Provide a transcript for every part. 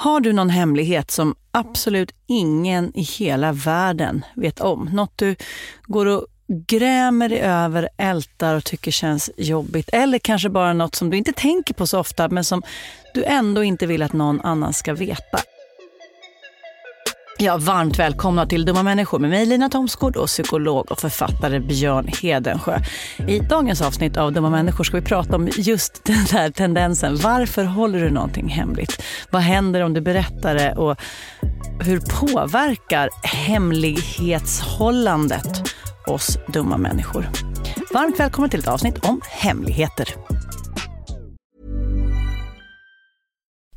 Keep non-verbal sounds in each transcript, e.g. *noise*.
Har du någon hemlighet som absolut ingen i hela världen vet om? Något du går och grämer dig över, ältar och tycker känns jobbigt. Eller kanske bara något som du inte tänker på så ofta men som du ändå inte vill att någon annan ska veta. Ja, varmt välkomna till Dumma människor med mig Lina Thomsgård och psykolog och författare Björn Hedensjö. I dagens avsnitt av Dumma människor ska vi prata om just *laughs* den där tendensen. Varför håller du någonting hemligt? Vad händer om du berättar det? Och hur påverkar hemlighetshållandet oss dumma människor? Varmt välkommen till ett avsnitt om hemligheter.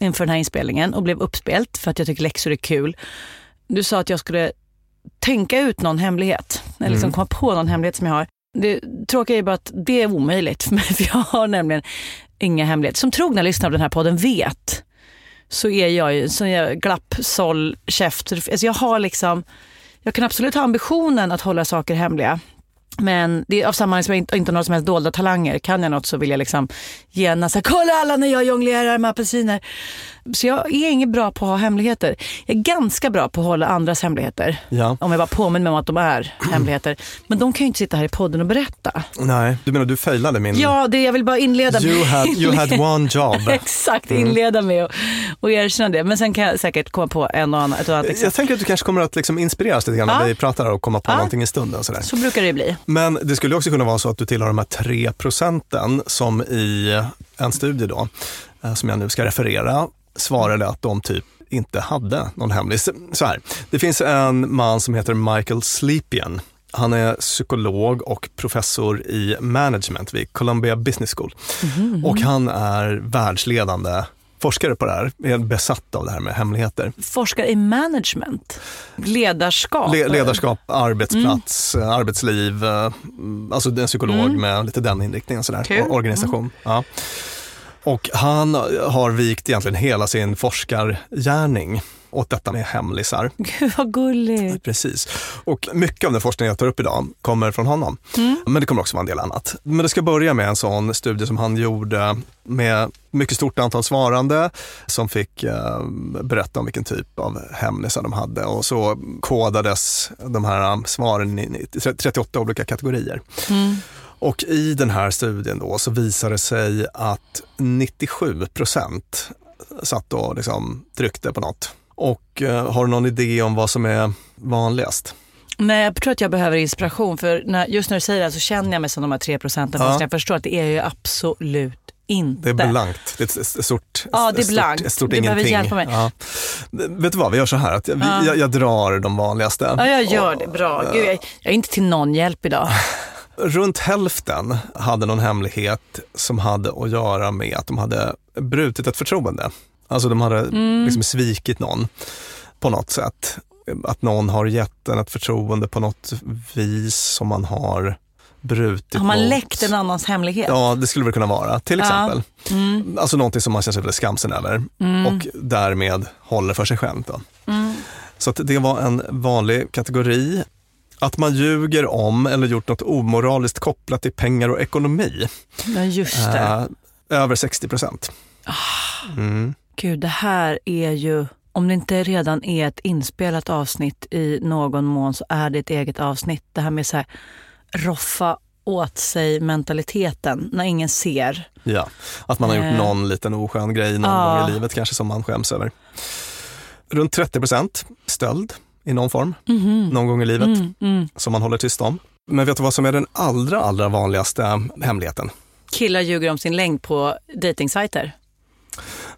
inför den här inspelningen och blev uppspelt för att jag tycker läxor är kul. Du sa att jag skulle tänka ut någon hemlighet, eller liksom komma på någon hemlighet som jag har. Det tråkiga är bara att det är omöjligt för *laughs* mig, för jag har nämligen inga hemligheter. Som trogna lyssnare av den här podden vet så är jag ju så jag glapp, såll, käft. Alltså jag har liksom, jag kan absolut ha ambitionen att hålla saker hemliga. Men det är av samma anledning som jag inte, inte har några som helst dolda talanger. Kan jag något så vill jag liksom genast säga, kolla alla när jag jonglerar med apelsiner. Så jag är inget bra på att ha hemligheter. Jag är ganska bra på att hålla andras hemligheter. Ja. Om jag bara påminner mig om att de är *clears throat* hemligheter. Men de kan ju inte sitta här i podden och berätta. Nej, du menar du failade min... Ja, det jag vill bara inleda Mm. You had, you had *laughs* one job. Exakt, inleda med och, och erkänna det. Men sen kan jag säkert komma på en och annan, ett och annat Jag tänker att du kanske kommer att liksom inspireras lite grann när Ja. vi pratar och komma på Ja. någonting i stunden. Sådär. Så brukar det bli. Men det skulle också kunna vara så att du tillhör de här tre procenten som i en studie då, eh, som jag nu ska referera, svarade att de typ inte hade någon hemlig. Så här, det finns en man som heter Michael Slepian. Han är psykolog och professor i management vid Columbia Business School. Och han är världsledande forskare på det här, är besatt av det här med hemligheter. Forskar i management, ledarskap. Le- ledarskap, arbetsplats, eh, arbetsliv, eh, alltså en psykolog med lite den inriktningen. Sådär. O- Organisation. Ja. Och han har vikt egentligen hela sin forskargärning åt detta med hemlisar. *laughs* Gud vad gulligt. Precis. Och mycket av den forskning jag tar upp idag kommer från honom. Men det kommer också vara en del annat. Men det ska börja med en sån studie som han gjorde med mycket stort antal svarande som fick eh, berätta om vilken typ av hemlisar de hade och så kodades de här svaren i 38 olika kategorier. Och i den här studien då så visade det sig att 97 procent satt och liksom tryckte på något. Och eh, har du någon idé om vad som är vanligast? Nej, jag tror att jag behöver inspiration för när, just när du säger det här så känner jag mig som de här tre procenten. Ja. Jag förstår att det är ju absolut inte. Det är blankt. Det är ett stort, Ja, det är blankt. Stort, stort Du behöver ingenting. hjälpa mig. Ja. Vet du vad, vi gör så här att vi, jag, jag drar de vanligaste. Ja, jag gör det. Bra. Gud, jag, jag är inte till någon hjälp idag. *laughs* Runt hälften hade någon hemlighet som hade att göra med att de hade brutit ett förtroende. Alltså de hade Mm. liksom svikit någon på något sätt. Att någon har gett en ett förtroende på något vis som man har brutit Har man mot. läckt en annans hemlighet? Ja, det skulle väl kunna vara. Till Ja. exempel. Mm. Alltså någonting som man känner sig väldigt skamsen över och därmed håller för sig själv. Då. Mm. Så det var en vanlig kategori. Att man ljuger om eller gjort något omoraliskt kopplat till pengar och ekonomi. Ja, just det. Eh, över 60 procent. Mm. Gud, det här är ju, om det inte redan är ett inspelat avsnitt i någon mån så är det ett eget avsnitt. Det här med så här roffa åt sig mentaliteten när ingen ser. Ja, att man har gjort Eh. någon liten oskön grej någon Ja. gång i livet kanske som man skäms över. Runt 30 procent stöld i någon form, någon gång i livet, Mm, mm. som man håller tyst om. Men vet du vad som är den allra, allra vanligaste hemligheten? Killar ljuger om sin längd på dejtingsajter.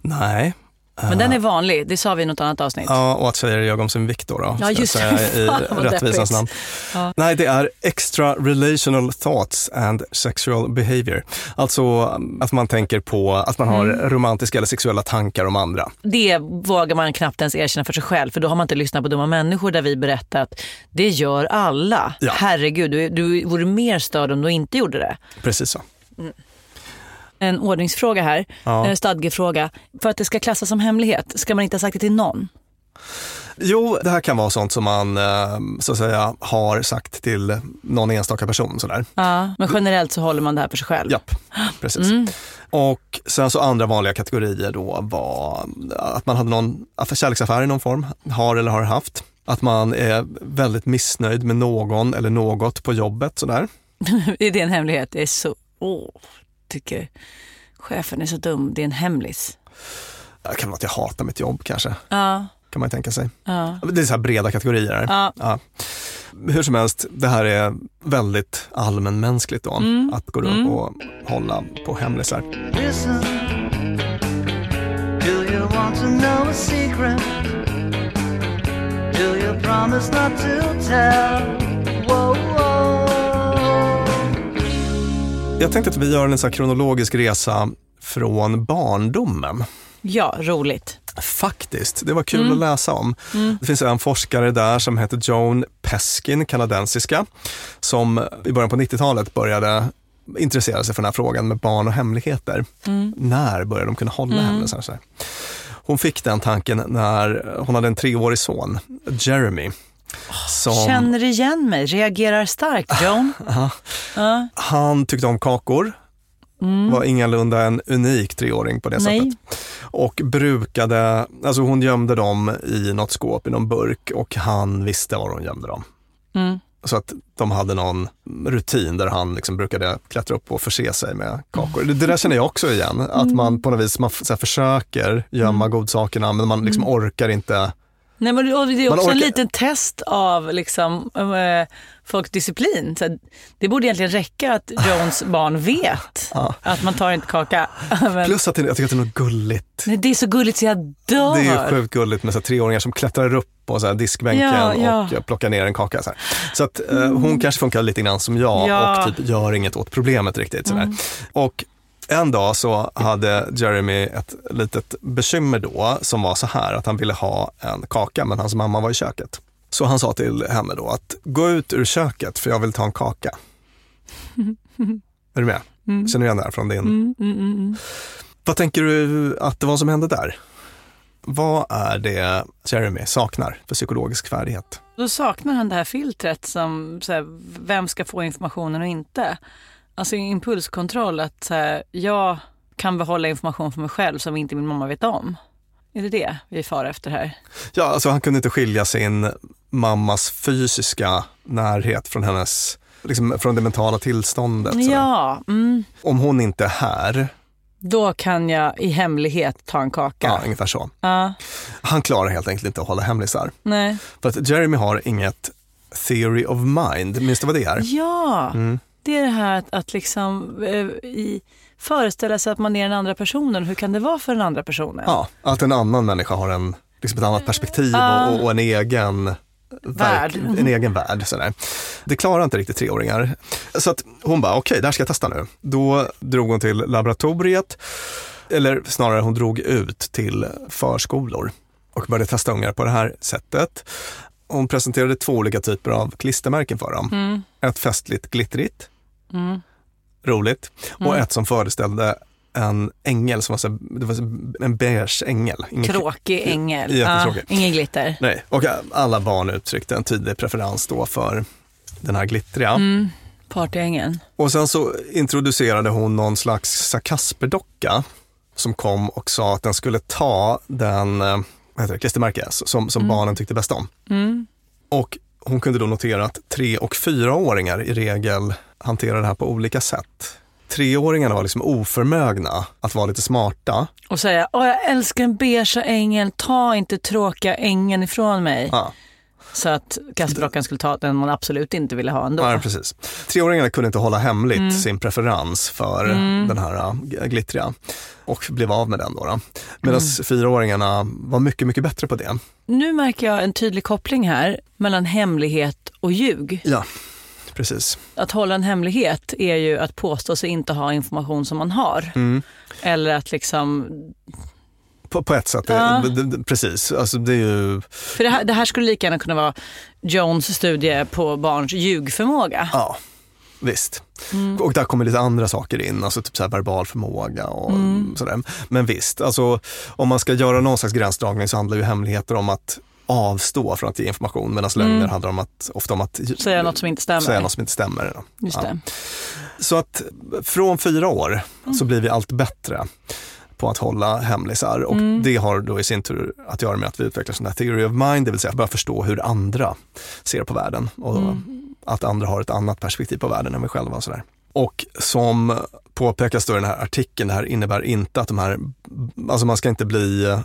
Nej. Men den är vanlig, det sa vi i något annat avsnitt. Ja, och att tjejer ljög om sin vikt då, då Ja, just säga, i *laughs* rättvisans namn. Ja. Nej, det är extra relational thoughts and sexual behavior. Alltså att man tänker på att man har Mm. romantiska eller sexuella tankar om andra. Det vågar man knappt ens erkänna för sig själv för då har man inte lyssnat på dumma människor där vi berättar att det gör alla. Ja. Herregud, du, du vore mer störd om du inte gjorde det. Precis så. En ordningsfråga här, Ja. en stadgefråga. För att det ska klassas som hemlighet, ska man inte ha sagt det till någon? Jo, det här kan vara sånt som man eh, så att säga har sagt till någon enstaka person. Sådär. Ja, men generellt så håller man det här för sig själv. Japp, precis. Mm. Och sen så andra vanliga kategorier då var att man hade någon aff- kärleksaffär i någon form, har eller har haft. Att man är väldigt missnöjd med någon eller något på jobbet. Sådär. *laughs* är det en hemlighet? Det är så... Åh, tycker chefen är så dum. Det är en hemlis. Det kan vara att jag hatar mitt jobb kanske. Ja. kan man tänka sig. Ja. Det är så här breda kategorier. Ja. Hur som helst, det här är väldigt allmänmänskligt då, Mm. att gå runt och hålla på hemlisar. Listen, do you want to know a secret? Do you promise not to tell? Whoa, whoa. Jag tänkte att vi gör en så kronologisk resa från barndomen. ja, roligt. Faktiskt, det var kul Mm. att läsa om. Det finns en forskare där som heter Joan Peskin, kanadensiska, som i början på 90-talet började intressera sig för den här frågan med barn och hemligheter. Mm. När började de kunna hålla? Så här. Hon fick den tanken när hon hade en treårig son, Jeremy. Som, Känner igen mig, reagerar starkt Joan. *laughs* ja. Han tyckte om kakor, var ingalunda en unik treåring på det Mm. Nej. sättet. Och brukade, alltså hon gömde dem i något skåp, i någon burk och han visste var hon gömde dem. Mm. Så att de hade någon rutin där han liksom brukade klättra upp och förse sig med kakor. Det, det där känner jag också igen, att Mm. man på något vis man, försöker gömma godsakerna men man liksom orkar inte. Nej, men och det är också en orkar- liten test av liksom, äh, folks disciplin. Så det borde egentligen räcka att Jones *laughs* barn vet Ja. att man tar inte kaka. *laughs* Men, Plus att det, jag tycker att det är något gulligt. nej, det är så gulligt så jag dör. Det är ju sjukt gulligt med så här, treåringar som klättrar upp på så här, diskbänken Ja, ja. och plockar ner en kaka. Så, så att eh, hon kanske funkar lite grann som jag Ja. och typ gör inget åt problemet riktigt. Så där. Och en dag så hade Jeremy ett litet bekymmer då som var så här att han ville ha en kaka men hans mamma var i köket. Så han sa till henne då att gå ut ur köket för jag vill ta en kaka. *laughs* är du med? Känner du igen det här från din? Mm, mm, mm, mm. Vad tänker du att det var som hände där? Vad är det Jeremy saknar för psykologisk färdighet? Då saknar han det här filtret som, så här, vem ska få informationen och inte. Alltså impulskontroll, att så här, jag kan behålla information för mig själv som inte min mamma vet om. Är det det vi far efter här? Ja, alltså han kunde inte skilja sin mammas fysiska närhet från hennes, liksom från det mentala tillståndet. Ja, mm. Om hon inte är här, då kan jag i hemlighet ta en kaka. ja, ungefär så. Ja, Han klarar helt enkelt inte att hålla hemlisar. nej. För att Jeremy har inget theory of mind, minns du vad det är? Ja, Mm. Det är det här att, att liksom eh, i, föreställa sig att man är den andra personen. Hur kan det vara för den andra personen? Ja, att en annan människa har en, liksom ett annat perspektiv Ja. och, och en egen Värld. verk- en egen värld. Sådär. Det klarar inte riktigt treåringar. Så att hon bara, okej, det här ska jag testa nu. Då drog hon till laboratoriet, eller snarare hon drog ut till förskolor och började testa ungar på det här sättet. Hon presenterade två olika typer av klistermärken för dem. Mm. Ett festligt glittrigt, Mm. roligt, och ett som föreställde en ängel som var, så, det var en beige ängel. Ingen- Tråkig ängel. Jättetråkig. ingen glitter. Nej, och alla barn uttryckte en tydlig preferens då för den här glittriga. Mm. Partyängeln. Och sen så introducerade hon någon slags så här Kasperdocka som kom och sa att den skulle ta den eh, vad heter det, klistermärke som, som barnen tyckte bäst om. Mm. Och hon kunde då notera att tre och fyraåringar i regel hanterar det här på olika sätt. Treåringarna var liksom oförmögna att vara lite smarta. Och säga, Åh, jag älskar den beigea ängeln, ta inte tråkiga ängeln ifrån mig. Ja, Så att Kasperdockan skulle ta den man absolut inte ville ha ändå. ja, precis. Treåringarna kunde inte hålla hemligt sin preferens för den här äh, glittriga och blev av med den. Då, då. Medan fyraåringarna var mycket, mycket bättre på det. Nu märker jag en tydlig koppling här mellan hemlighet och ljug. Ja, precis. Att hålla en hemlighet är ju att påstå sig inte ha information som man har. Mm. Eller att liksom, På, på ett sätt, Ja. precis. Alltså, det är ju, för det här, det här skulle lika gärna kunna vara Jones studie på barns ljugförmåga. ja, visst. Och där kommer lite andra saker in, alltså typ så verbal förmåga och sådär. Men visst, alltså, om man ska göra någon slags gränsdragning så handlar ju hemligheter om att avstå från att ge information medan lögner handlar om att, ofta om att Säga något som inte stämmer. säga något som inte stämmer. Ja. Så att från fyra år så blir vi allt bättre på att hålla hemlisar och det har då i sin tur att göra med att vi utvecklar sån här theory of mind, det vill säga börja förstå hur andra ser på världen och att andra har ett annat perspektiv på världen än vi själva. Och, sådär. och som påpekas då i den här artikeln, det här innebär inte att de här, alltså man ska inte bli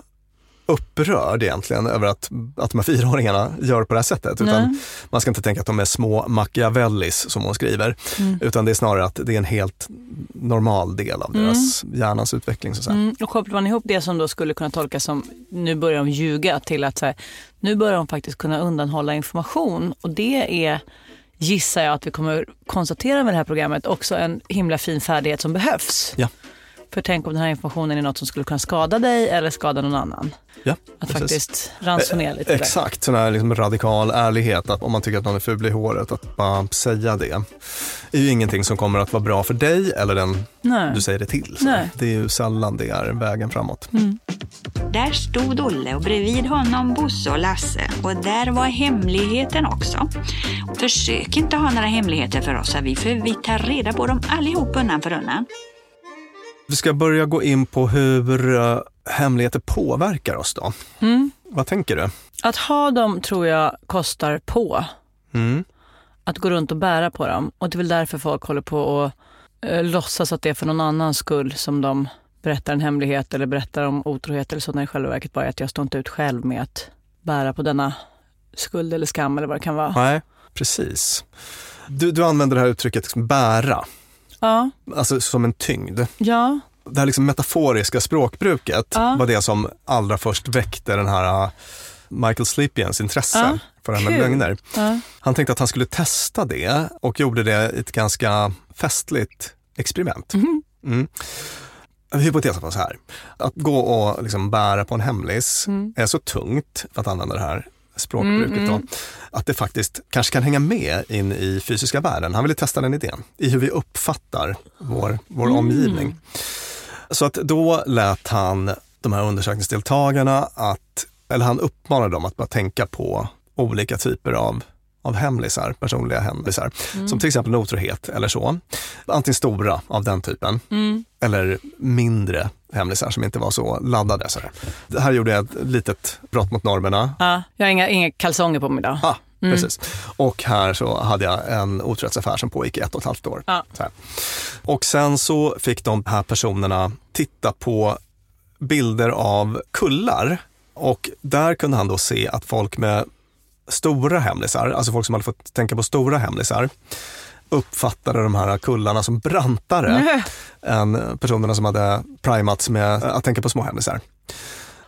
upprörd egentligen över att, att de här fyraåringarna gör på det här sättet. Utan Nej. man ska inte tänka att de är små Machiavellis som hon skriver. Utan det är snarare att det är en helt normal del av deras hjärnans utveckling. Så. Mm, och kopplar man ihop det som då skulle kunna tolkas som nu börjar de ljuga till att så här, nu börjar de faktiskt kunna undanhålla information och det är gissar jag att vi kommer konstatera med det här programmet också en himla fin färdighet som behövs. Ja. För tänk om den här informationen är något som skulle kunna skada dig eller skada någon annan. Ja, Att precis. faktiskt ransonera lite. där. Exakt, sån här liksom radikal ärlighet. Att om man tycker att någon är ful i håret, att bara säga det. är ju ingenting som kommer att vara bra för dig eller den Nej. du säger det till. Det är ju sällan det är vägen framåt. Där stod Olle och bredvid honom Bosse och Lasse och där var hemligheten också. Försök inte ha några hemligheter för oss, vi, för vi tar reda på dem allihop undan för undan. Vi ska börja gå in på hur uh, hemligheter påverkar oss då. Mm. Vad tänker du? Att ha dem tror jag kostar på. Mm. Att gå runt och bära på dem. Och det är väl därför folk håller på och eh, låtsas att det är för någon annans skull som de berättar en hemlighet eller berättar om otrohet eller så när det i själva verket bara är att jag står inte ut själv med att bära på denna skuld eller skam eller vad det kan vara. Nej, precis. Du, du använder det här uttrycket liksom bära, Ja, alltså som en tyngd. ja, Det här liksom metaforiska språkbruket Ja. var det som allra först väckte den här uh, Michael Sleepians intresse Ja, för det här med lögner. Han tänkte att han skulle testa det och gjorde det i ett ganska festligt experiment. Mhm. Mm. Hypotesen var så här, att gå och liksom bära på en hemlis Mm. är så tungt, för att använda det här språkbruket, då, att det faktiskt kanske kan hänga med in i fysiska världen. Han ville testa den idén, i hur vi uppfattar vår, vår omgivning. Så att då lät han de här undersökningsdeltagarna att, eller han uppmanade dem att bara tänka på olika typer av av hemlisar, personliga hemlisar. Som till exempel en otrohet eller så. Antingen stora av den typen eller mindre hemlisar som inte var så laddade. Så. Det här gjorde jag ett litet brott mot normerna. ja. Jag har inga, inga kalsonger på mig idag. Ah, precis. Och här så hade jag en otrohetsaffär som pågick i ett och ett halvt år. Ja. Och sen så fick de här personerna titta på bilder av kullar och där kunde han då se att folk med stora hemlisar, alltså folk som hade fått tänka på stora hemlisar, uppfattade de här kullarna som brantare än personerna som hade primats med att tänka på små hemlisar.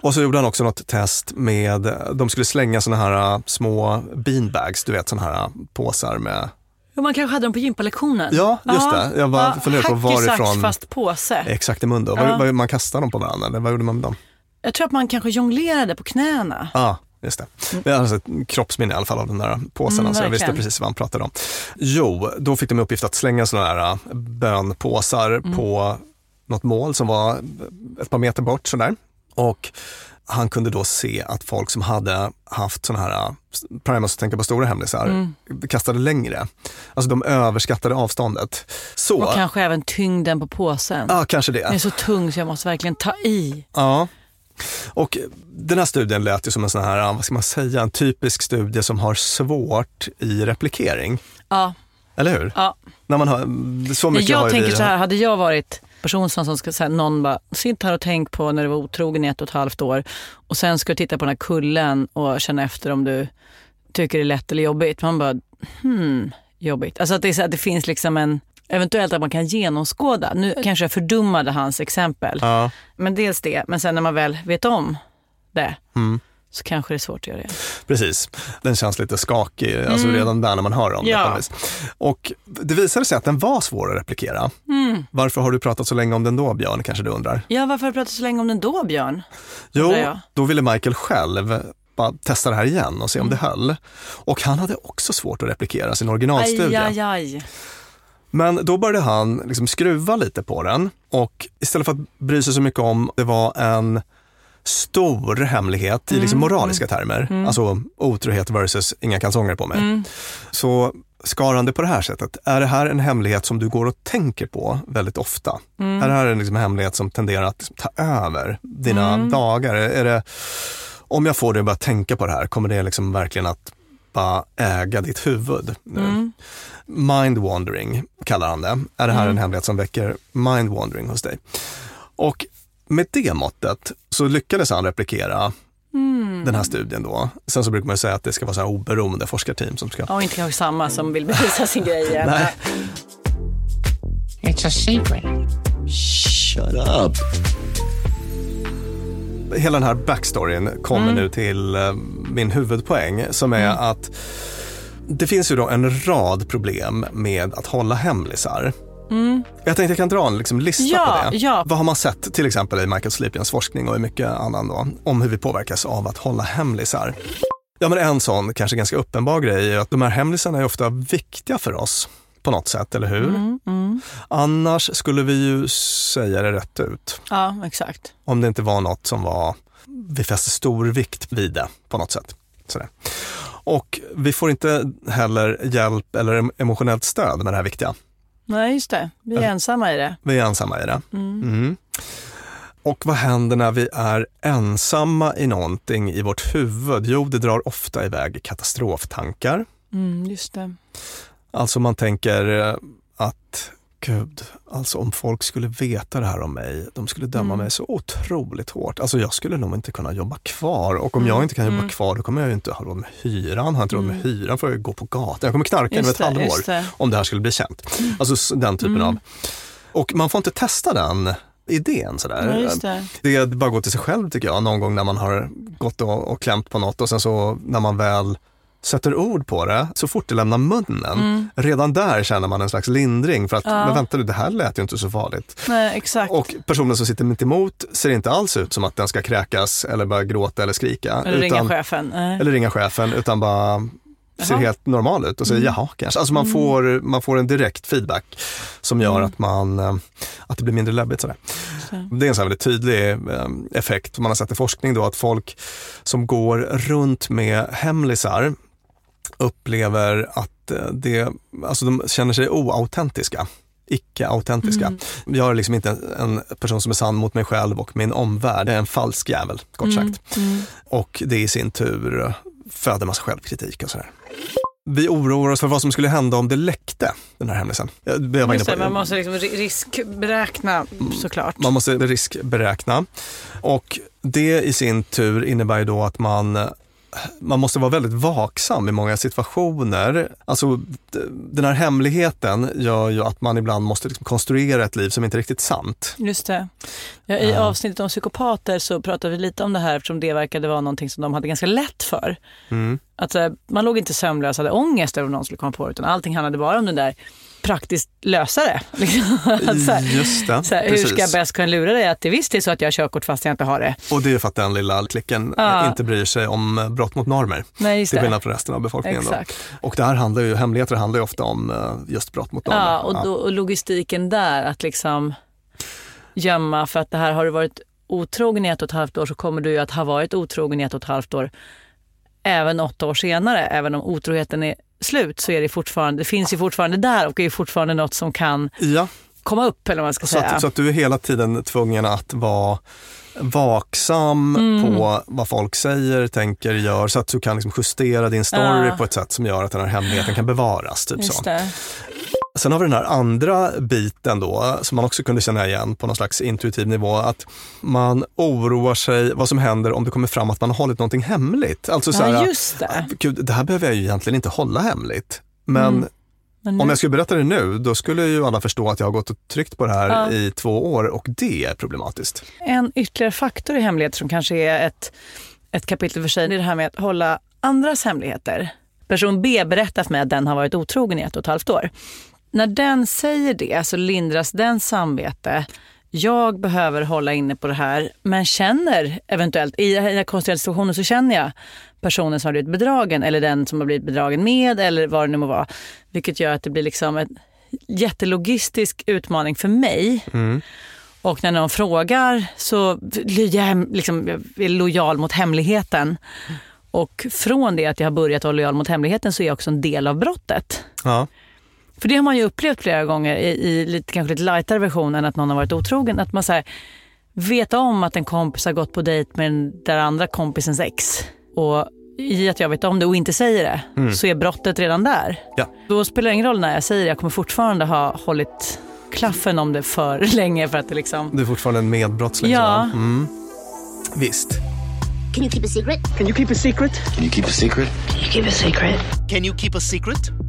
Och så gjorde han också något test med, de skulle slänga såna här äh, små beanbags, du vet såna här äh, påsar med, Jo, man kanske hade dem på gympalektionen. Ja, just det. Jag bara funderar på varifrån- fast påse. exakt i mun då. Ja. Man kastade dem på varandra eller vad gjorde man med dem? Jag tror att man kanske jonglerade på knäna. Ja, just det. Jag har alltså ett kroppsminne i alla fall av den där påsen, Mm, så jag visste precis vad han pratade om. Jo, då fick de i uppgift att slänga sådana här äh, bönpåsar Mm. på något mål som var ett par meter bort sådär. Och han kunde då se att folk som hade haft sådana här äh, primers att tänka på stora hemlisar Mm. kastade längre. Alltså de överskattade avståndet. Så, Och kanske även tyngden på påsen. ja kanske det. Den är så tung så jag måste verkligen ta i. Ja. Och den här studien lät ju som en sån här, vad ska man säga, en typisk studie som har svårt i replikering. Ja, Eller hur? ja. När man har, så mycket har jag ju tänker vi, så här, hade jag varit person som ska säga någon bara, sitt här och tänk på när du var otrogen i ett och ett halvt år och sen ska du titta på den här kullen och känna efter om du tycker det är lätt eller jobbigt. Man bara, hmm, jobbigt. Alltså att det, är så att det finns liksom en, eventuellt att man kan genomskåda. Nu kanske jag fördummade hans exempel. Ja, Men dels det, men sen när man väl vet om det Mm. så kanske det är svårt att göra det. precis. Den känns lite skakig, alltså redan där när man hör om det. Mm. Ja. vis. Och det visade sig att den var svår att replikera. Mm. Varför har du pratat så länge om den då, Björn, kanske du undrar? Ja, varför har du pratat så länge om den då, Björn? Jo, då ville Michael själv bara testa det här igen och se om Mm. det höll. Och han hade också svårt att replikera sin originalstudie. Aj, aj, aj. Men då började han liksom skruva lite på den och istället för att bry sig så mycket om det var en stor hemlighet i liksom moraliska termer, alltså otrohet versus inga kalsonger på mig, så skar han det på det här sättet. Är det här en hemlighet som du går och tänker på väldigt ofta? Är det här en liksom hemlighet som tenderar att liksom ta över dina dagar? Är det, om jag får dig att börja tänka på det här, kommer det liksom verkligen att bara äga ditt huvud nu? Mind wandering kallar han det. Är det här en hemlighet som väcker mind wandering hos dig? Och med det måttet så lyckades han replikera den här studien då. Sen så brukar man säga att det ska vara så här oberoende forskarteam som ska... Ja, inte kanske samma som vill bevisa sin grej igen. *laughs* Nej. It's a secret. Shut up. Hela den här backstoryn kommer Mm. nu till eh, min huvudpoäng som är att det finns ju då en rad problem med att hålla hemlisar. Jag tänkte jag kan dra en liksom lista Mm. Ja, på det. ja. Vad har man sett till exempel i Michael Slepians forskning och i mycket annan då, om hur vi påverkas av att hålla hemlisar. Ja men en sån kanske ganska uppenbar grej är att de här hemlisarna är ofta viktiga för oss på något sätt, eller hur? Mm, Annars skulle vi ju säga det rätt ut. Ja, exakt. Om det inte var något som var, vi fäster stor vikt vid det på något sätt. Sådär. Och vi får inte heller hjälp eller emotionellt stöd med det här viktiga. Nej, just det. Vi är ensamma i det. Vi är ensamma i det. Mm. Och vad händer när vi är ensamma i någonting i vårt huvud? Jo, det drar ofta iväg katastroftankar. Mm, just det. Alltså man tänker eh, att gud, alltså om folk skulle veta det här om mig, de skulle döma mig så otroligt hårt. Alltså jag skulle nog inte kunna jobba kvar och om jag inte kan jobba kvar då kommer jag ju inte ha råd med hyran. Har jag inte råd med hyran får jag gå på gatan. Jag kommer knarka Just i ett halvår det. om det här skulle bli känt. Alltså s- den typen av. Och man får inte testa den idén sådär. Ja, det. Det är bara att gå till sig själv tycker jag, någon gång när man har gått och, och klämt på något och sen så när man väl sätter ord på det, så fort det lämnar munnen, redan där känner man en slags lindring för att, men vänta nu, det här lät ju inte så farligt. Nej, exakt. Och personen som sitter mitt emot ser inte alls ut som att den ska kräkas eller bara gråta eller skrika. Eller ringa utan, chefen. Nej. eller ringa chefen, utan bara ser Jaha. helt normal ut och säger jaha kanske. Alltså man, får, man får en direkt feedback som gör att, man, eh, att det blir mindre läbbigt. Sådär. Det är en sån här väldigt tydlig eh, effekt man har sett i forskning då att folk som går runt med hemlisar upplever att eh, det, alltså de känner sig oautentiska icke-autentiska. Jag är liksom inte en person som är sann mot mig själv och min omvärld. Jag är en falsk jävel, kort sagt. Och det i sin tur föder massa självkritik och sådär. Vi oroar oss för vad som skulle hända om det läckte, den här hemlisen. Det, man måste liksom ri- riskberäkna såklart. man måste riskberäkna. Och det i sin tur innebär ju då att man man måste vara väldigt vaksam i många situationer. Alltså, den här hemligheten gör ju att man ibland måste liksom konstruera ett liv som inte är riktigt sant. Just det. Ja, I avsnittet om psykopater så pratade vi lite om det här eftersom det verkade vara någonting som de hade ganska lätt för. Mm. Att, eh, man låg inte sömnlös och hade ångest över om någon skulle komma på det utan allting handlade bara om den där praktiskt lösa det. *laughs* Liksom. Så här, Just det, så här, hur ska jag bäst kunna lura dig att det visst är så att jag har körkort fast jag inte har det? Och det är för att den lilla klicken Ja. inte bryr sig om brott mot normer. Nej, just till skillnad från resten av befolkningen. Och det här handlar ju, hemligheter handlar ju ofta om eh, just brott mot normer. Ja, och, då, och logistiken där att liksom gömma för att det här har du varit otrogen i ett och ett halvt år så kommer du ju att ha varit otrogen i ett och ett halvt år även åtta år senare. Även om otroheten är slut så är det fortfarande, det finns ju fortfarande där och är fortfarande något som kan ja. komma upp eller vad man ska Så säga. att, så att du är hela tiden tvungen att vara vaksam Mm. på vad folk säger, tänker, gör så att du kan liksom justera din story Ja. på ett sätt som gör att den här hemligheten kan bevaras. Typ Just så. det. Sen har vi den här andra biten då som man också kunde känna igen på någon slags intuitiv nivå. Att man oroar sig vad som händer om det kommer fram att man har hållit någonting hemligt. Alltså så Ja, här, just det. Gud, det här behöver jag ju egentligen inte hålla hemligt. Men Mm. Nu- om jag skulle berätta det nu, då skulle ju alla förstå att jag har gått och tryckt på det här Ja. i två år och det är problematiskt. En ytterligare faktor i hemligheter som kanske är ett, ett kapitel för sig, det är det här med att hålla andras hemligheter. Person B berättar för mig att den har varit otrogen i ett och ett halvt år. När den säger det så lindras den samvete. Jag behöver hålla inne på det här, men känner eventuellt, i den här konstiga situationen så känner jag personen som har blivit bedragen eller den som har blivit bedragen med eller vad det nu må vara. Vilket gör att det blir liksom en jättelogistisk utmaning för mig. Och när någon frågar så jag liksom, jag är lojal mot hemligheten. Och från det att jag har börjat vara lojal mot hemligheten så är jag också en del av brottet. Ja. För det har man ju upplevt flera gånger i, i lite, kanske lite lightare version än att någon har varit otrogen. Att man så här, vet om att en kompis har gått på dejt med den där andra kompisens ex. Och i att jag vet om det och inte säger det så är brottet redan där. Ja. Då spelar det ingen roll när jag säger det. Jag kommer fortfarande ha hållit klaffen om det för *laughs* länge för att det liksom... Du är fortfarande en medbrottsling. Ja. Mm. Visst. Can you keep a secret? Can you keep a secret? Can you keep a secret? Can you keep a secret? Can you keep a secret?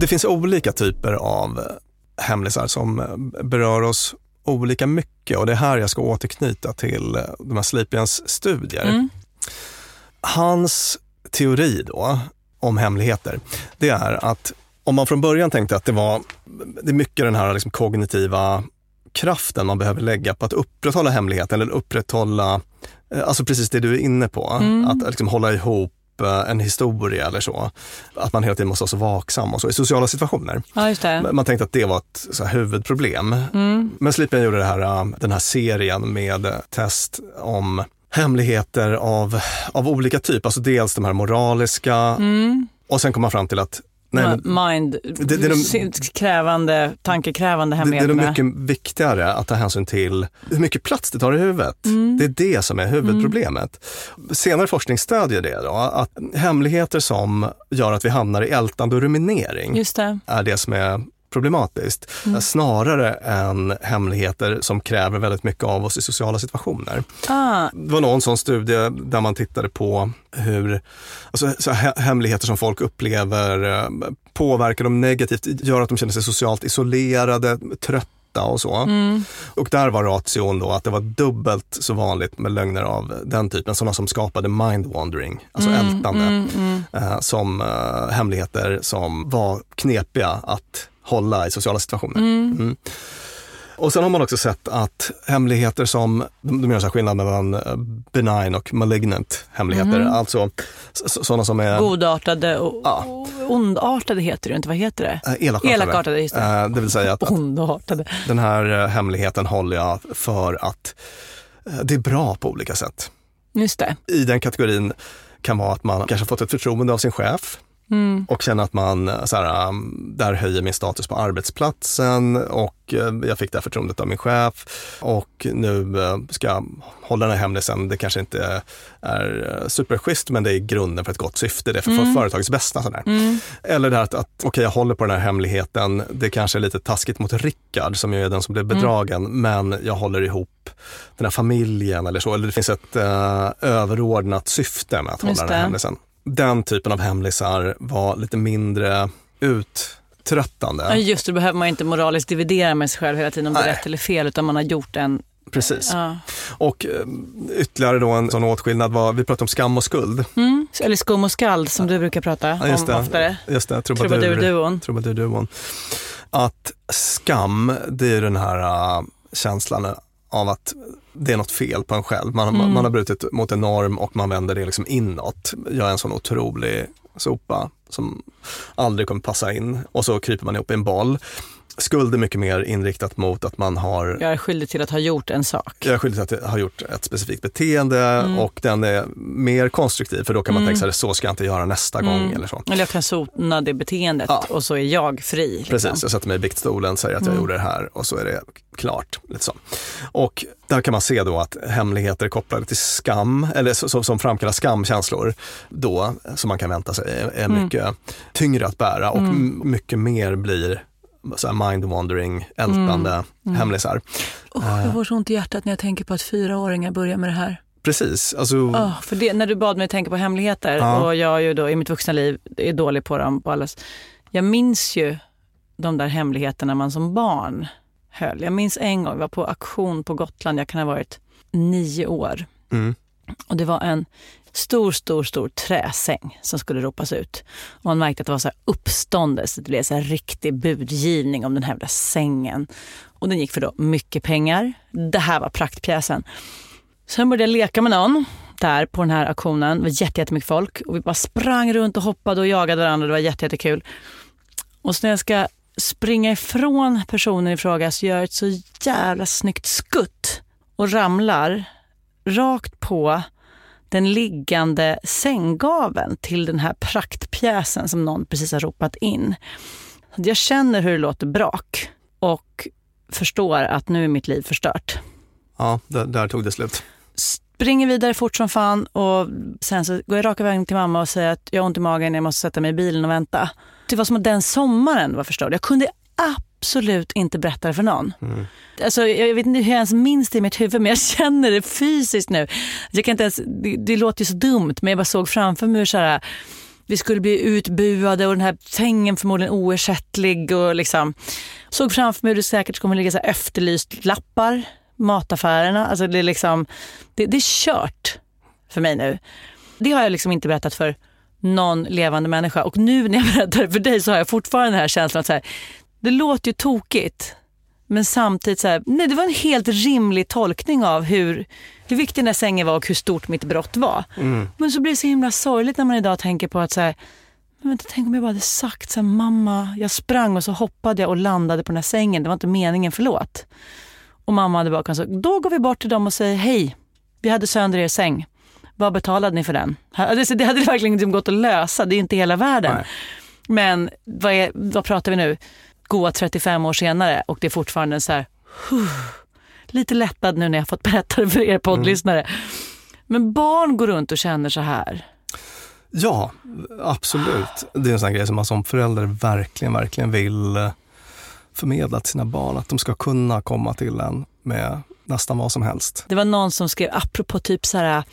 Det finns olika typer av hemlisar som berör oss olika mycket och det är här jag ska återknyta till de här Sleepians studier. Hans teori då om hemligheter, det är att om man från början tänkte att det var det är mycket den här liksom kognitiva kraften man behöver lägga på att upprätthålla hemligheten eller upprätthålla, eh, alltså precis det du är inne på, att liksom hålla ihop eh, en historia eller så. Att man hela tiden måste vara så vaksam och så i sociala situationer. Ja. Man tänkte att det var ett så huvudproblem. Men Sleepian gjorde det här, äh, den här serien med test om hemligheter av, av olika typ. Alltså dels de här moraliska och sen kom man fram till att nej, Mind, det är de- krävande, tankekrävande det, det är mycket viktigare att ta hänsyn till hur mycket plats det tar i huvudet. Det är det som är huvudproblemet. Senare forskning stödjer det då, att hemligheter som gör att vi hamnar i ältande och ruminering det. är det som är problematiskt. Snarare än hemligheter som kräver väldigt mycket av oss i sociala situationer. Ah, Det var någon sån studie där man tittade på hur alltså, hemligheter som folk upplever eh, påverkar dem negativt, gör att de känner sig socialt isolerade, trötta och så. Och där var ration då att det var dubbelt så vanligt med lögner av den typen, sådana som skapade mind-wandering, alltså ältande, eh, som eh, hemligheter som var knepiga att hålla i sociala situationer. Mm. Och sen har man också sett att hemligheter som, de gör så skillnad mellan eh, benign och malignant hemligheter, alltså s- sådana som är godartade och, Ja. ondartade heter det inte. Vad heter det? eh, elakartade. Elakartade, just det. Eh, det vill säga att, att *laughs* Ondartade. den här hemligheten håller jag för att det är bra på olika sätt. Just det. I den kategorin kan vara att man kanske fått ett förtroende av sin chef och känner att man eh, så här, um, där höjer min status på arbetsplatsen och eh, jag fick det här förtroendet av min chef och nu eh, ska jag hålla den här hemlisen. Det kanske inte är superschysst men det är grunden för ett gott syfte. Det är för för företagets bästa. Sådär. Eller det här att, att okej jag håller på den här hemligheten. Det kanske är lite taskigt mot Rickard som ju är den som blev bedragen men jag håller ihop den här familjen eller så. Eller det finns ett eh, överordnat syfte med att hålla den här hemlisen. Den typen av hemlisar var lite mindre uttröttande. Ja, just det, då behöver man inte moraliskt dividera med sig själv hela tiden om det är rätt eller fel, utan man har gjort en... Precis. Ja. Och eh, ytterligare då en sån åtskillnad var, vi pratade om skam och skuld. Mm. Eller skum och skald som du brukar prata Ja, just om det. oftare. Just det, trubadur. Trubadur-duon. Trubadur-duon. Att skam, det är den här uh, känslan av att det är något fel på en själv. Man, Mm. man har brutit mot en norm och man vänder det liksom inåt. Jag är en sån otrolig sopa som aldrig kommer passa in och så kryper man ihop i en boll. Skuld är mycket mer inriktat mot att man har Jag är skyldig till att ha gjort en sak. jag är skyldig till att ha gjort ett specifikt beteende Mm. och den är mer konstruktiv för då kan man Mm. tänka sig så ska jag inte göra nästa Mm. gång eller så. Eller jag kan sona det beteendet och så är jag fri. liksom. Precis, jag sätter mig i biktstolen, säger att jag Mm. gjorde det här och så är det klart. Så. Och där kan man se då att hemligheter kopplade till skam, eller som, som framkallar skamkänslor, då, som man kan vänta sig, är, Mm. mycket tyngre att bära och Mm. mycket mer blir så mind-wandering, ältande Mm. Mm. hemlisar. Eh, jag får så ont i hjärtat när jag tänker på att fyraåringar börjar med det här. precis, alltså, Åh, för det, när du bad mig tänka på hemligheter Ja. och jag ju då i mitt vuxna liv är dålig på dem. På allas. Jag minns ju de där hemligheterna man som barn höll. Jag minns en gång, jag var på auktion på Gotland, jag kan ha varit nio år. mm. Och det var en stor, stor, stor träsäng som skulle ropas ut. Och man märkte att det var så här uppståndelse, det blev så här riktig budgivning om den här jävla sängen. Och den gick för då mycket pengar. Det här var praktpjäsen. Sen började jag leka med någon där på den här auktionen. Det var jätte- jättemycket folk och vi bara sprang runt och hoppade och jagade varandra. Det var jätte- jättekul. Och så när jag ska springa ifrån personen i fråga så gör jag ett så jävla snyggt skutt och ramlar rakt på den liggande sänggaveln till den här praktpjäsen som någon precis har ropat in. Jag känner hur det låter brak och förstår att nu är mitt liv förstört. ja, där, där tog det slut. Springer vidare fort som fan och sen så går jag raka vägen till mamma och säger att jag har ont i magen, jag måste sätta mig i bilen och vänta. Det var som att den sommaren var förstörd. Jag kunde absolut inte berätta det för någon. Mm. Alltså, jag vet inte hur jag ens minns det i mitt huvud men jag *laughs* känner det fysiskt nu. Jag kan inte ens, det, det låter ju så dumt men jag bara såg framför mig hur så här, vi skulle bli utbuade och den här sängen förmodligen oersättlig. Och liksom, såg framför mig hur det säkert kommer ligga så här efterlyst lappar, mataffärerna. Alltså det, är liksom, det, det är kört för mig nu. Det har jag liksom inte berättat för någon levande människa. Och nu när jag *laughs* berättar det för dig så har jag fortfarande den här känslan att så här, det låter ju tokigt. Men samtidigt så här, nej det var en helt rimlig tolkning av hur, hur viktig den där sängen var och hur stort mitt brott var. Mm. Men så blir det så himla sorgligt när man idag tänker på att så här, men vänta, tänk om jag bara hade sagt så här, mamma, jag sprang och så hoppade jag och landade på den här sängen, det var inte meningen, förlåt. Och mamma hade bara kunnat säga, då går vi bort till dem och säger hej, vi hade sönder er säng. Vad betalade ni för den? Det det hade verkligen inte gått att lösa, det är inte hela världen. Men vad, är, vad pratar vi nu? Goa 35 år senare och det är fortfarande så här, lite lättad nu när jag fått berätta det för er poddlyssnare. Men barn går runt och känner så här. Ja, absolut. Det är en sån grej som man som förälder verkligen, verkligen vill eh, förmedla till sina barn. Att de ska kunna komma till en med nästan vad som helst. Det var någon som skrev, apropå typ så här,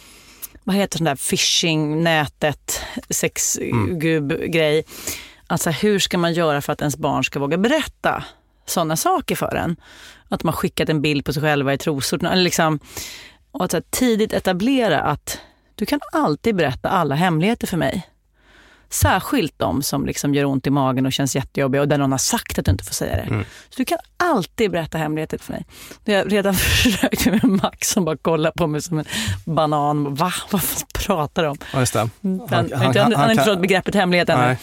vad heter sån där phishing, nätet, sexgubb-grej. Alltså hur ska man göra för att ens barn ska våga berätta sådana saker för en? Att man skickat en bild på sig själva i trosor. Eller liksom, och att så tidigt etablera att du kan alltid berätta alla hemligheter för mig. Särskilt de som liksom gör ont i magen och känns jättejobbiga och där någon har sagt att du inte får säga det. Mm. Så du kan alltid berätta hemligheter för mig. Det har jag redan *laughs* försökt med Max som bara kollar på mig som en banan. Va? Vad pratar du om? Ja, just det. Han, han, han, han, har inte förstått begreppet hemlighet ännu.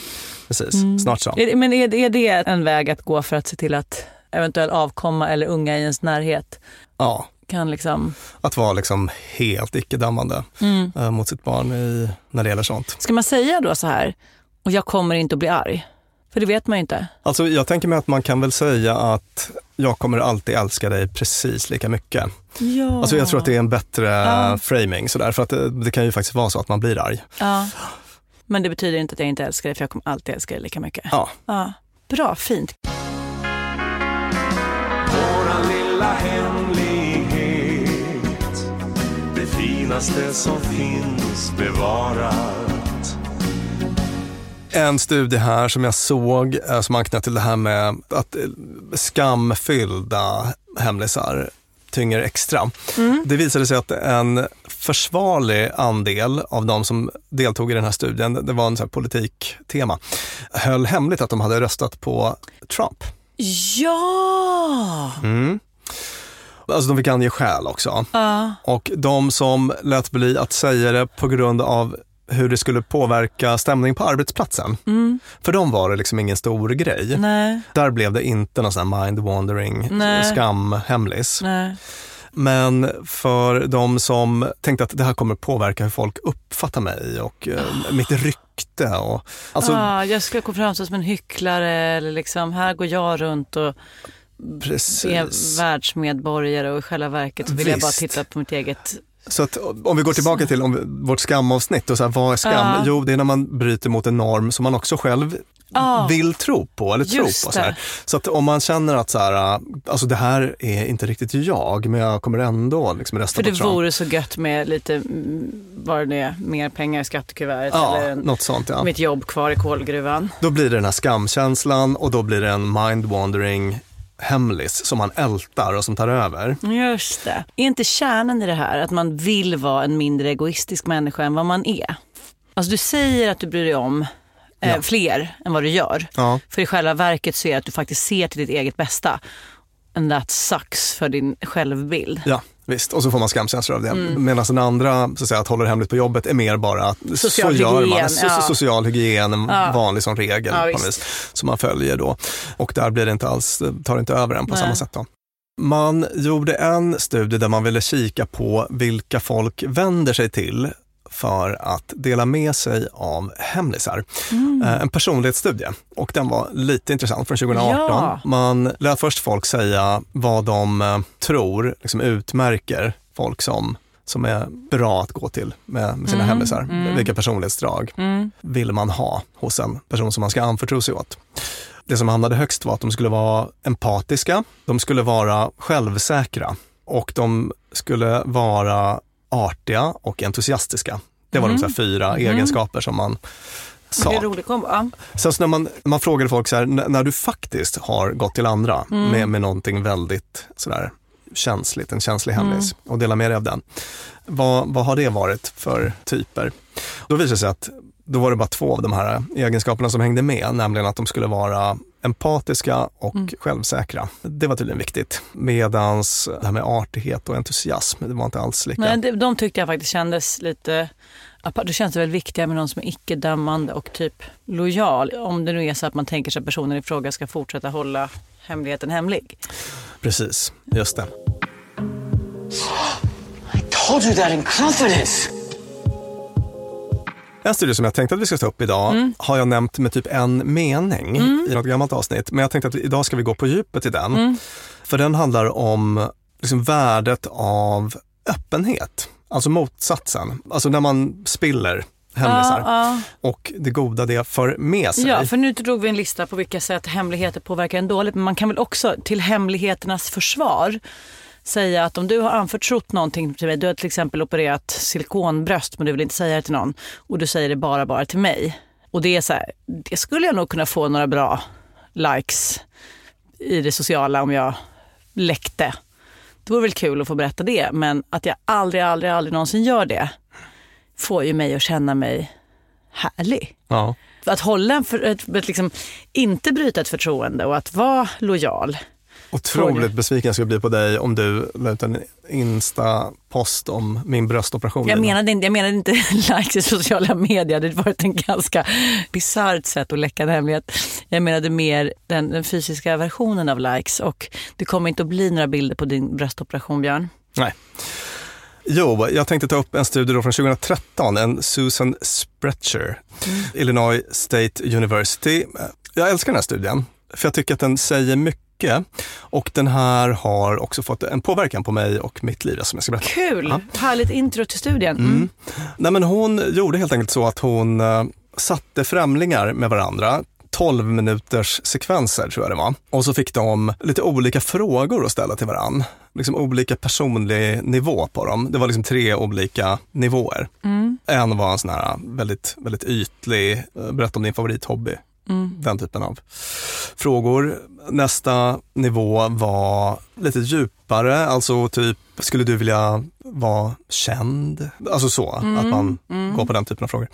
Precis. Mm. Snart så. Men är, är det en väg att gå för att se till att eventuell avkomma eller unga i ens närhet Ja, kan liksom... att vara liksom helt icke-dömande Mm. eh, mot sitt barn i, när det gäller sånt. Ska man säga då så här, och jag kommer inte att bli arg? För det vet man ju inte. Alltså, jag tänker mig att man kan väl säga att jag kommer alltid älska dig precis lika mycket. Ja. Alltså, jag tror att det är en bättre Ja. framing. Sådär, för att det, det kan ju faktiskt vara så att man blir arg. Ja. Men det betyder inte att jag inte älskar dig, för jag kommer alltid älska dig lika mycket. Ja. Ja. Bra, fint. Våran lilla hemlighet Det finaste som finns bevarat En studie här som jag såg eh, som anknöt till det här med att eh, skamfyllda hemlisar tynger extra. Mm. Det visade sig att en försvarlig andel av de som deltog i den här studien, det var en sån här politiktema, höll hemligt att de hade röstat på Trump. Ja! Mm. Alltså de fick ange skäl också. Ja. Och de som lät bli att säga det på grund av hur det skulle påverka stämningen på arbetsplatsen. Mm. För dem var det liksom ingen stor grej. Nej. Där blev det inte någon sån här mind-wandering, Nej. skam-hemlis. Nej. Men för de som tänkte att det här kommer påverka hur folk uppfattar mig och eh, mitt rykte. Och, alltså, ah, jag ska gå fram som en hycklare eller liksom, här går jag runt och Precis. är världsmedborgare och i själva verket så vill jag bara Visst. titta på mitt eget Så att om vi går tillbaka till om, vårt skamavsnitt och så här, vad är skam? Ja. Jo, det är när man bryter mot en norm som man också själv Ah. vill tro på eller tro Just på. Så, här. det. så att om man känner att så här, alltså det här är inte riktigt jag, men jag kommer ändå liksom rösta För på det Trump. vore så gött med lite, mm, vad det är, mer pengar i skattekuvertet Ja, eller en, något sånt ja. mitt jobb kvar i kolgruvan. Då blir det den här skamkänslan och då blir det en mind-wandering hemlis som man ältar och som tar över. Just det. Är inte kärnan i det här att man vill vara en mindre egoistisk människa än vad man är? Alltså du säger att du bryr dig om eh, fler än vad du gör. Ja. För i själva verket så är det att du faktiskt ser till ditt eget bästa. And that sucks för din självbild. Ja, visst. Och så får man skamkänslor av det. Mm. Medan den andra, så att, säga, att hålla det hemligt på jobbet, är mer bara att Social så gör man. So- ja. Social hygien, en Ja. vanlig som regel Ja, som man följer då. Och där blir det inte alls, det tar inte över en på Nej. samma sätt. Då. Man gjorde en studie där man ville kika på vilka folk vänder sig till för att dela med sig av hemlisar. Mm. Eh, En personlighetsstudie och den var lite intressant från 2018. Ja. Man lät först folk säga vad de eh, tror liksom utmärker folk som, som är bra att gå till med, med sina Mm, hemlisar. mm. Vilka personlighetsdrag Mm. vill man ha hos en person som man ska anförtro sig åt? Det som hamnade högst var att de skulle vara empatiska, de skulle vara självsäkra och de skulle vara artiga och entusiastiska. Det var de så här fyra Mhm. egenskaper som man sa. Det är rolig kombo. Ja. Sen så när man, man frågade folk så här, när du faktiskt har gått till andra Mm. med, med någonting väldigt sådär känsligt, en känslig hemlis och delar med dig av den. Vad, vad har det varit för typer? Då visade det sig att då var det bara två av de här egenskaperna som hängde med, nämligen att de skulle vara empatiska och Mm. självsäkra. Det var tydligen viktigt. Medans det här med artighet och entusiasm, det var inte alls lika. Men det, de tyckte jag faktiskt kändes lite. Det känns väl viktigare med någon som är icke-dömande och typ lojal. Om det nu är så att man tänker sig att personen i fråga ska fortsätta hålla hemligheten hemlig. Precis, just det. Told you that in confidence. En studie som jag tänkte att vi ska ta upp idag Mm. har jag nämnt med typ en mening i något gammalt avsnitt. Men jag tänkte att idag ska vi gå på djupet i den. Mm. För den handlar om liksom värdet av öppenhet. Alltså motsatsen. Alltså när man spiller hemlisar. Ja, Och det goda det för med sig. Ja, för nu drog vi en lista på vilka sätt hemligheter påverkar en dåligt. Men man kan väl också till hemligheternas försvar säga att om du har anförtrott någonting till mig, du har till exempel opererat silikonbröst men du vill inte säga det till någon och du säger det bara bara till mig. Och det är så här, det skulle jag nog kunna få några bra likes i det sociala om jag läckte. Det vore väl kul att få berätta det, men att jag aldrig, aldrig, aldrig någonsin gör det får ju mig att känna mig härlig. Ja. Att hålla en för, ett liksom, inte bryta ett förtroende och att vara lojal. Otroligt besviken jag skulle bli på dig om du la ut en Insta-post om min bröstoperation. Jag menade, inte, jag menade inte *laughs* likes i sociala medier, det var ett en ganska bisarrt sätt att läcka en hemlighet. Jag menade mer den, den fysiska versionen av likes och det kommer inte att bli några bilder på din bröstoperation Björn. Nej. Jo, jag tänkte ta upp en studie från 2013, en Susan Spretcher, Illinois State University. Jag älskar den här studien, för jag tycker att den säger mycket och den här har också fått en påverkan på mig och mitt liv som jag ska berätta. Kul! Ja. Härligt intro till studien. Mm. Mm. Nej, men hon gjorde helt enkelt så att hon eh, satte främlingar med varandra 12 minuters sekvenser tror jag det var. Och så fick de lite olika frågor att ställa till varandra. Liksom olika personlig nivå på dem. Det var liksom tre olika nivåer. Mm. En var en sån här väldigt, väldigt ytlig, eh, berätta om din favorithobby. Mm. Den typen av frågor. Nästa nivå var lite djupare, alltså typ, skulle du vilja vara känd? Alltså så, Mm, att man mm. går på den typen av frågor.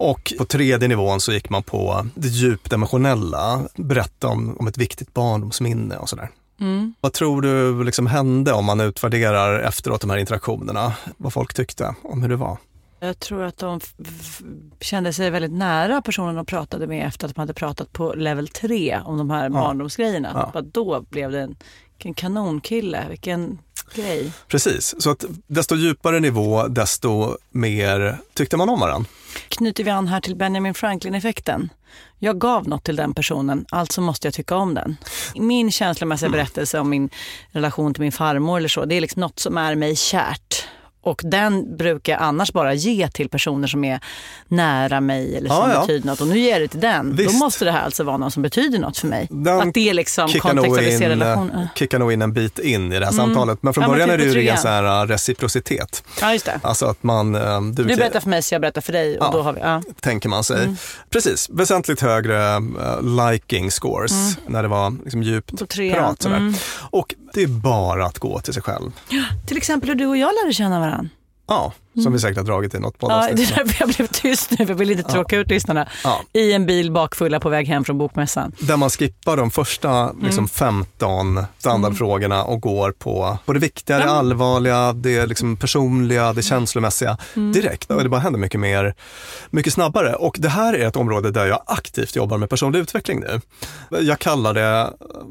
Och på tredje nivån så gick man på det djupdimensionella, berätta om, om ett viktigt barndomsminne och sådär. Mm. Vad tror du liksom hände om man utvärderar efteråt de här interaktionerna? Vad folk tyckte om hur det var? Jag tror att de kände sig väldigt nära personen de pratade med efter att de hade pratat på level 3 om de här barndomsgrejerna. Ja. Då blev det en, vilken kanonkille, vilken grej. Precis, så att desto djupare nivå, desto mer tyckte man om varandra. Knyter vi an här till Benjamin Franklin-effekten. Jag gav något till den personen, alltså måste jag tycka om den. Min känslomässiga Mm. berättelse om min relation till min farmor eller så, det är liksom något som är mig kärt. Och den brukar jag annars bara ge till personer som är nära mig eller som Ja, ja. betyder något. Och nu ger jag det till den. Visst. Då måste det här alltså vara någon som betyder något för mig. Den att det liksom kontextualiserar in, eh, relationen. kickar nog in en bit in i det här Mm. samtalet. Men från Ja, men början typ är det ju ren så här, äh, reciprocitet. Ja, just det. Alltså att man... eh, Du, Du berättar för mig så jag berättar för dig. Och då har vi, tänker man sig. Mm. Precis, väsentligt högre eh, liking scores Mm. när det var liksom djupt prat. Sådär. Mm. Och det är bara att gå till sig själv. Till exempel hur du och jag lärde känna varandra. Ja, som vi säkert har dragit i något Mm. Ja, det poddavsnitt. är därför jag blev tyst nu, för jag vill inte tråka ut lyssnarna. Ja. I en bil bakfulla på väg hem från bokmässan. Där man skippar de första liksom, Mm. 15 standardfrågorna och går på, på det viktiga, det Ja. allvarliga, det liksom personliga, det känslomässiga Mm. direkt. Och det bara händer mycket mer, mycket snabbare. Och det här är ett område där jag aktivt jobbar med personlig utveckling nu. Jag kallar det eh,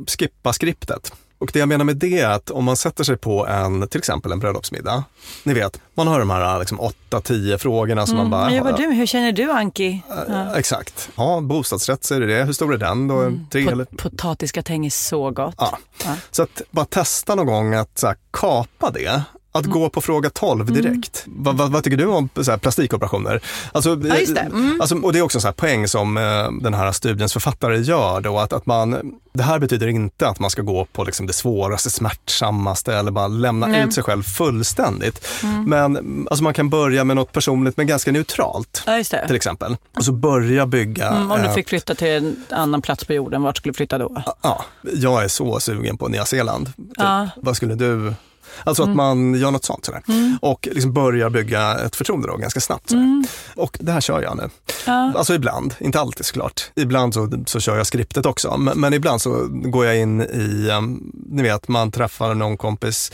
skippa skriptet. Och det jag menar med det är att om man sätter sig på en, till exempel en bröllopsmiddag. Ni vet, man har de här liksom 8-10 frågorna som man bara... Men "Ja, du? Hur känner du Anki? eh, Exakt. Ja, bostadsrätt, säger du det? Hur stor är den då? Tre eller? Pot- Potatisgratäng är så gott. Ja. Ja. Så att bara testa någon gång att så här, kapa det. Att Mm. gå på fråga 12 direkt. Vad, vad, vad tycker du om så här, plastikoperationer? Alltså, Ja, det. Mm. Alltså, och det är också en så poäng som eh, den här studiens författare gör då, att, att man, det här betyder inte att man ska gå på liksom, det svåraste, smärtsammaste eller bara lämna Nej. ut sig själv fullständigt. Mm. Men mm, alltså, man kan börja med något personligt men ganska neutralt. Ja. Till exempel. Och så börja bygga. Mm, om du ett- fick flytta till en annan plats på jorden, vart skulle du flytta då? Ja, jag är så sugen på Nya Zeeland. Typ. Ja. Vad skulle du... Alltså att Mm. man gör något sånt sådär. Mm. Och liksom börjar bygga ett förtroende då ganska snabbt. Mm. Och det här kör jag nu. Ja. Alltså ibland, inte alltid såklart. Ibland så, så kör jag skriptet också. Men, men ibland så går jag in i, um, ni vet, man träffar någon kompis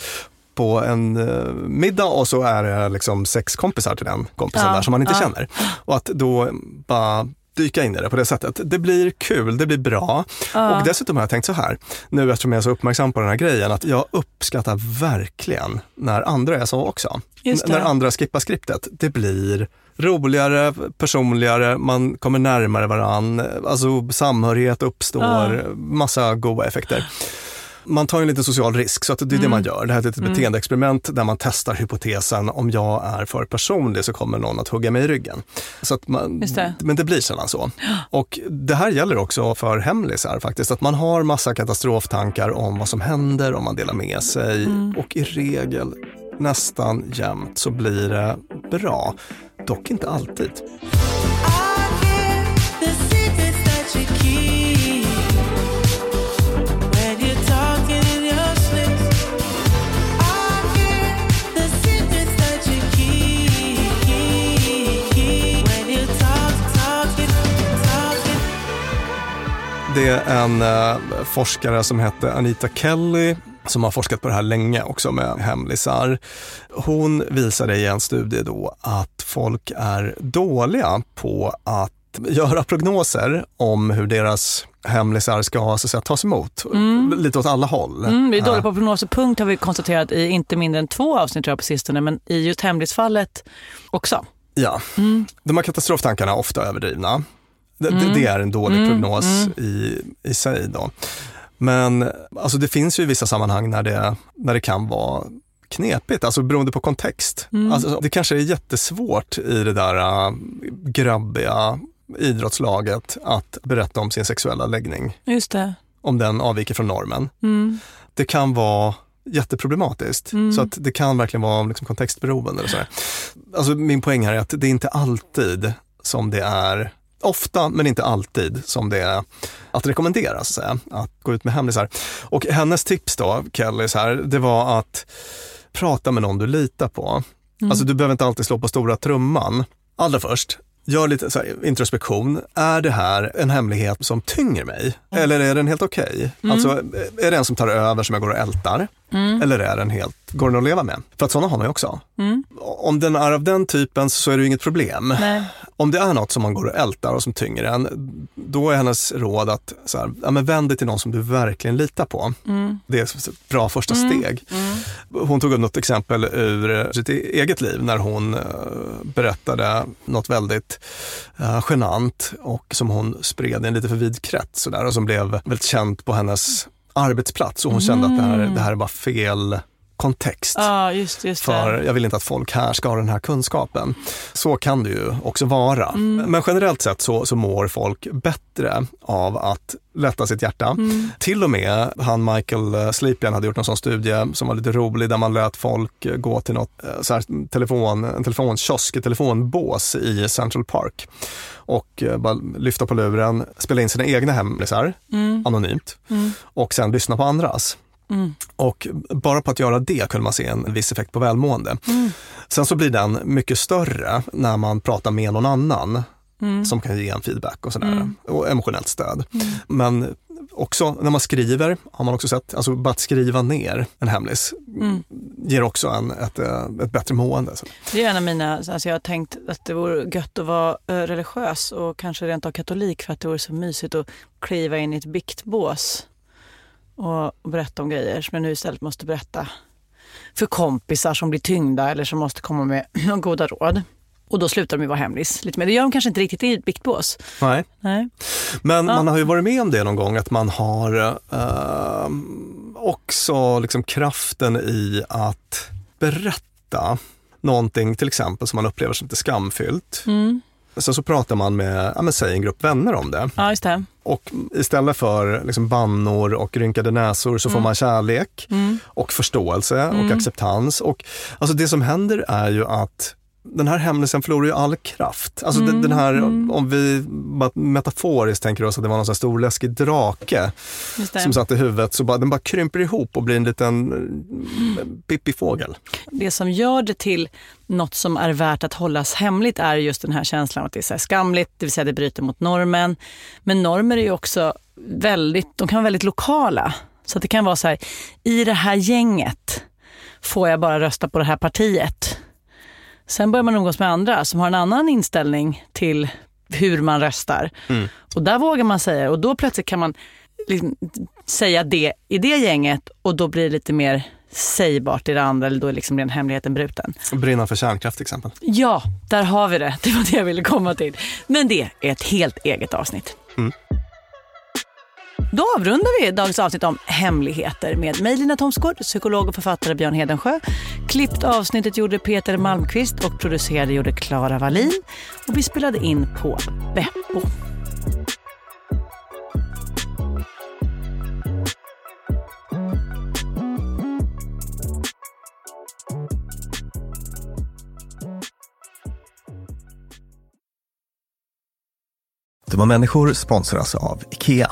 på en uh, middag och så är det liksom sex kompisar till den kompisen Ja, där som man inte ja. känner. Och att då bara dyka in i det på det sättet. Det blir kul, det blir bra. Ja. Och dessutom har jag tänkt så här, nu eftersom jag är så uppmärksam på den här grejen, att jag uppskattar verkligen när andra är så också. När andra skippar skriptet. Det blir roligare, personligare, man kommer närmare varann, alltså samhörighet uppstår, Ja. massa goda effekter. Man tar en liten social risk, så att det är det Mm. man gör. Det här är ett Mm. beteendeexperiment där man testar hypotesen, om jag är för personlig så kommer någon att hugga mig i ryggen. Så att man, det. Men det blir sällan så. Och det här gäller också för hemlisar faktiskt, att man har massa katastroftankar om vad som händer om man delar med sig. Mm. Och i regel, nästan jämt, så blir det bra. Dock inte alltid. Det är en eh, forskare som heter Anita Kelly som har forskat på det här länge också med hemlisar. Hon visade i en studie då att folk är dåliga på att göra prognoser om hur deras hemlisar ska så att säga, tas emot. Mm. Lite åt alla håll. Mm, vi är dåliga på prognoser. Punkt har vi konstaterat i inte mindre än två avsnitt tror jag på sistone, men i just hemlisfallet också. Ja, de här katastroftankarna är ofta överdrivna. Det, Mm. det är en dålig Mm, prognos mm. i, i sig. Då. Men alltså det finns ju vissa sammanhang när det, när det kan vara knepigt, alltså beroende på kontext. Mm. Alltså, det kanske är jättesvårt i det där äh, grabbiga idrottslaget att berätta om sin sexuella läggning, Just det. om den avviker från normen. Mm. Det kan vara jätteproblematiskt. Mm. Så att det kan verkligen vara liksom kontextberoende. Och sådär. Alltså min poäng här är att det är inte alltid som det är, ofta men inte alltid som det är att rekommendera, så att, att gå ut med hemlisar. Och hennes tips då, Kellys här, det var att prata med någon du litar på. Mm. Alltså du behöver inte alltid slå på stora trumman. Allra först, gör lite så här, introspektion. Är det här en hemlighet som tynger mig? Eller är den helt okej? Mm. Alltså, är det en som tar över som jag går och ältar? Mm. Eller är den helt går den att leva med? För att sådana har man ju också. Mm. Om den är av den typen så är det ju inget problem. Nej. Om det är något som man går och ältar och som tynger en, då är hennes råd att så här, ja, men vänd dig till någon som du verkligen litar på. Mm. Det är ett bra första Mm. steg. Hon tog upp något exempel ur sitt eget liv när hon eh, berättade något väldigt uh, genant och som hon spred i en lite för vid krets så där, och som blev väldigt känt på hennes arbetsplats och hon kände att det här, det här är bara fel kontext. Ja, just, just För jag vill inte att folk här ska ha den här kunskapen. Så kan det ju också vara. Mm. Men generellt sett så, så mår folk bättre av att lätta sitt hjärta. Mm. Till och med han Michael eh, Sleepian hade gjort en sån studie som var lite rolig där man lät folk eh, gå till något eh, så här, telefon, en telefonkiosk, ett telefonbås i Central Park och bara lyfta på luren, spela in sina egna hemlisar Mm. anonymt Mm. och sen lyssna på andras. Mm. Och bara på att göra det kunde man se en viss effekt på välmående. Mm. Sen så blir den mycket större när man pratar med någon annan Mm. som kan ge en feedback och sådär. Mm. Och emotionellt stöd. Mm. Men också när man skriver, har man också sett, alltså bara att skriva ner en hemlis Mm. ger också en, ett, eh, ett bättre mående. Så. Det är en av mina, alltså jag har tänkt att det vore gött att vara eh, religiös och kanske rent av katolik för att det vore så mysigt att kliva in i ett biktbås och och berätta om grejer som jag nu istället måste berätta för kompisar som blir tyngda eller som måste komma med *clears throat* goda råd. Och då slutar de ju vara hemlis lite mer. Det gör de kanske inte riktigt i ett biktbås. Nej. Nej. Men Ja. man har ju varit med om det någon gång, att man har eh, också liksom kraften i att berätta någonting till exempel som man upplever som lite skamfyllt. Mm. Sen så pratar man med, ja, men säg en grupp vänner om det. Ja, just det. Och istället för liksom bannor och rynkade näsor så får Mm. man kärlek Mm. och förståelse Mm. och acceptans. Och alltså det som händer är ju att den här hemlisen förlorar ju all kraft. Alltså Mm, den här, mm. om vi bara metaforiskt tänker oss att det var någon sån här stor läskig drake som satt i huvudet, så bara, den bara krymper ihop och blir en liten eh, pippifågel. Det som gör det till något som är värt att hållas hemligt är just den här känslan att det är skamligt, det vill säga det bryter mot normen. Men normer är ju också väldigt, de kan vara väldigt lokala. Så det kan vara så här, i det här gänget får jag bara rösta på det här partiet. Sen börjar man umgås med andra som har en annan inställning till hur man röstar. Mm. Och där vågar man säga och då plötsligt kan man liksom säga det i det gänget och då blir det lite mer sägbart i det andra eller då är liksom den hemligheten bruten. Brinna för kärnkraft till exempel. Ja, där har vi det. *laughs* Det var det jag ville komma till. Men det är ett helt eget avsnitt. Mm. Då avrundar vi dagens avsnitt om hemligheter med mig Lina Thomsgård, psykolog och författare Björn Hedensjö. Klippt avsnittet gjorde Peter Malmqvist och producerade gjorde Klara Wallin. Och vi spelade in på Beppo. Dumma människor sponsras av IKEA.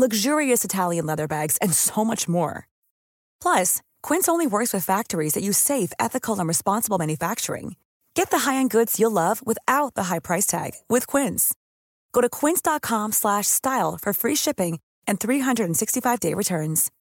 luxurious Italian leather bags, and so much more. Plus, Quince only works with factories that use safe, ethical, and responsible manufacturing. Get the high-end goods you'll love without the high price tag with Quince. Go to quince.com/style for free shipping and 365-day returns.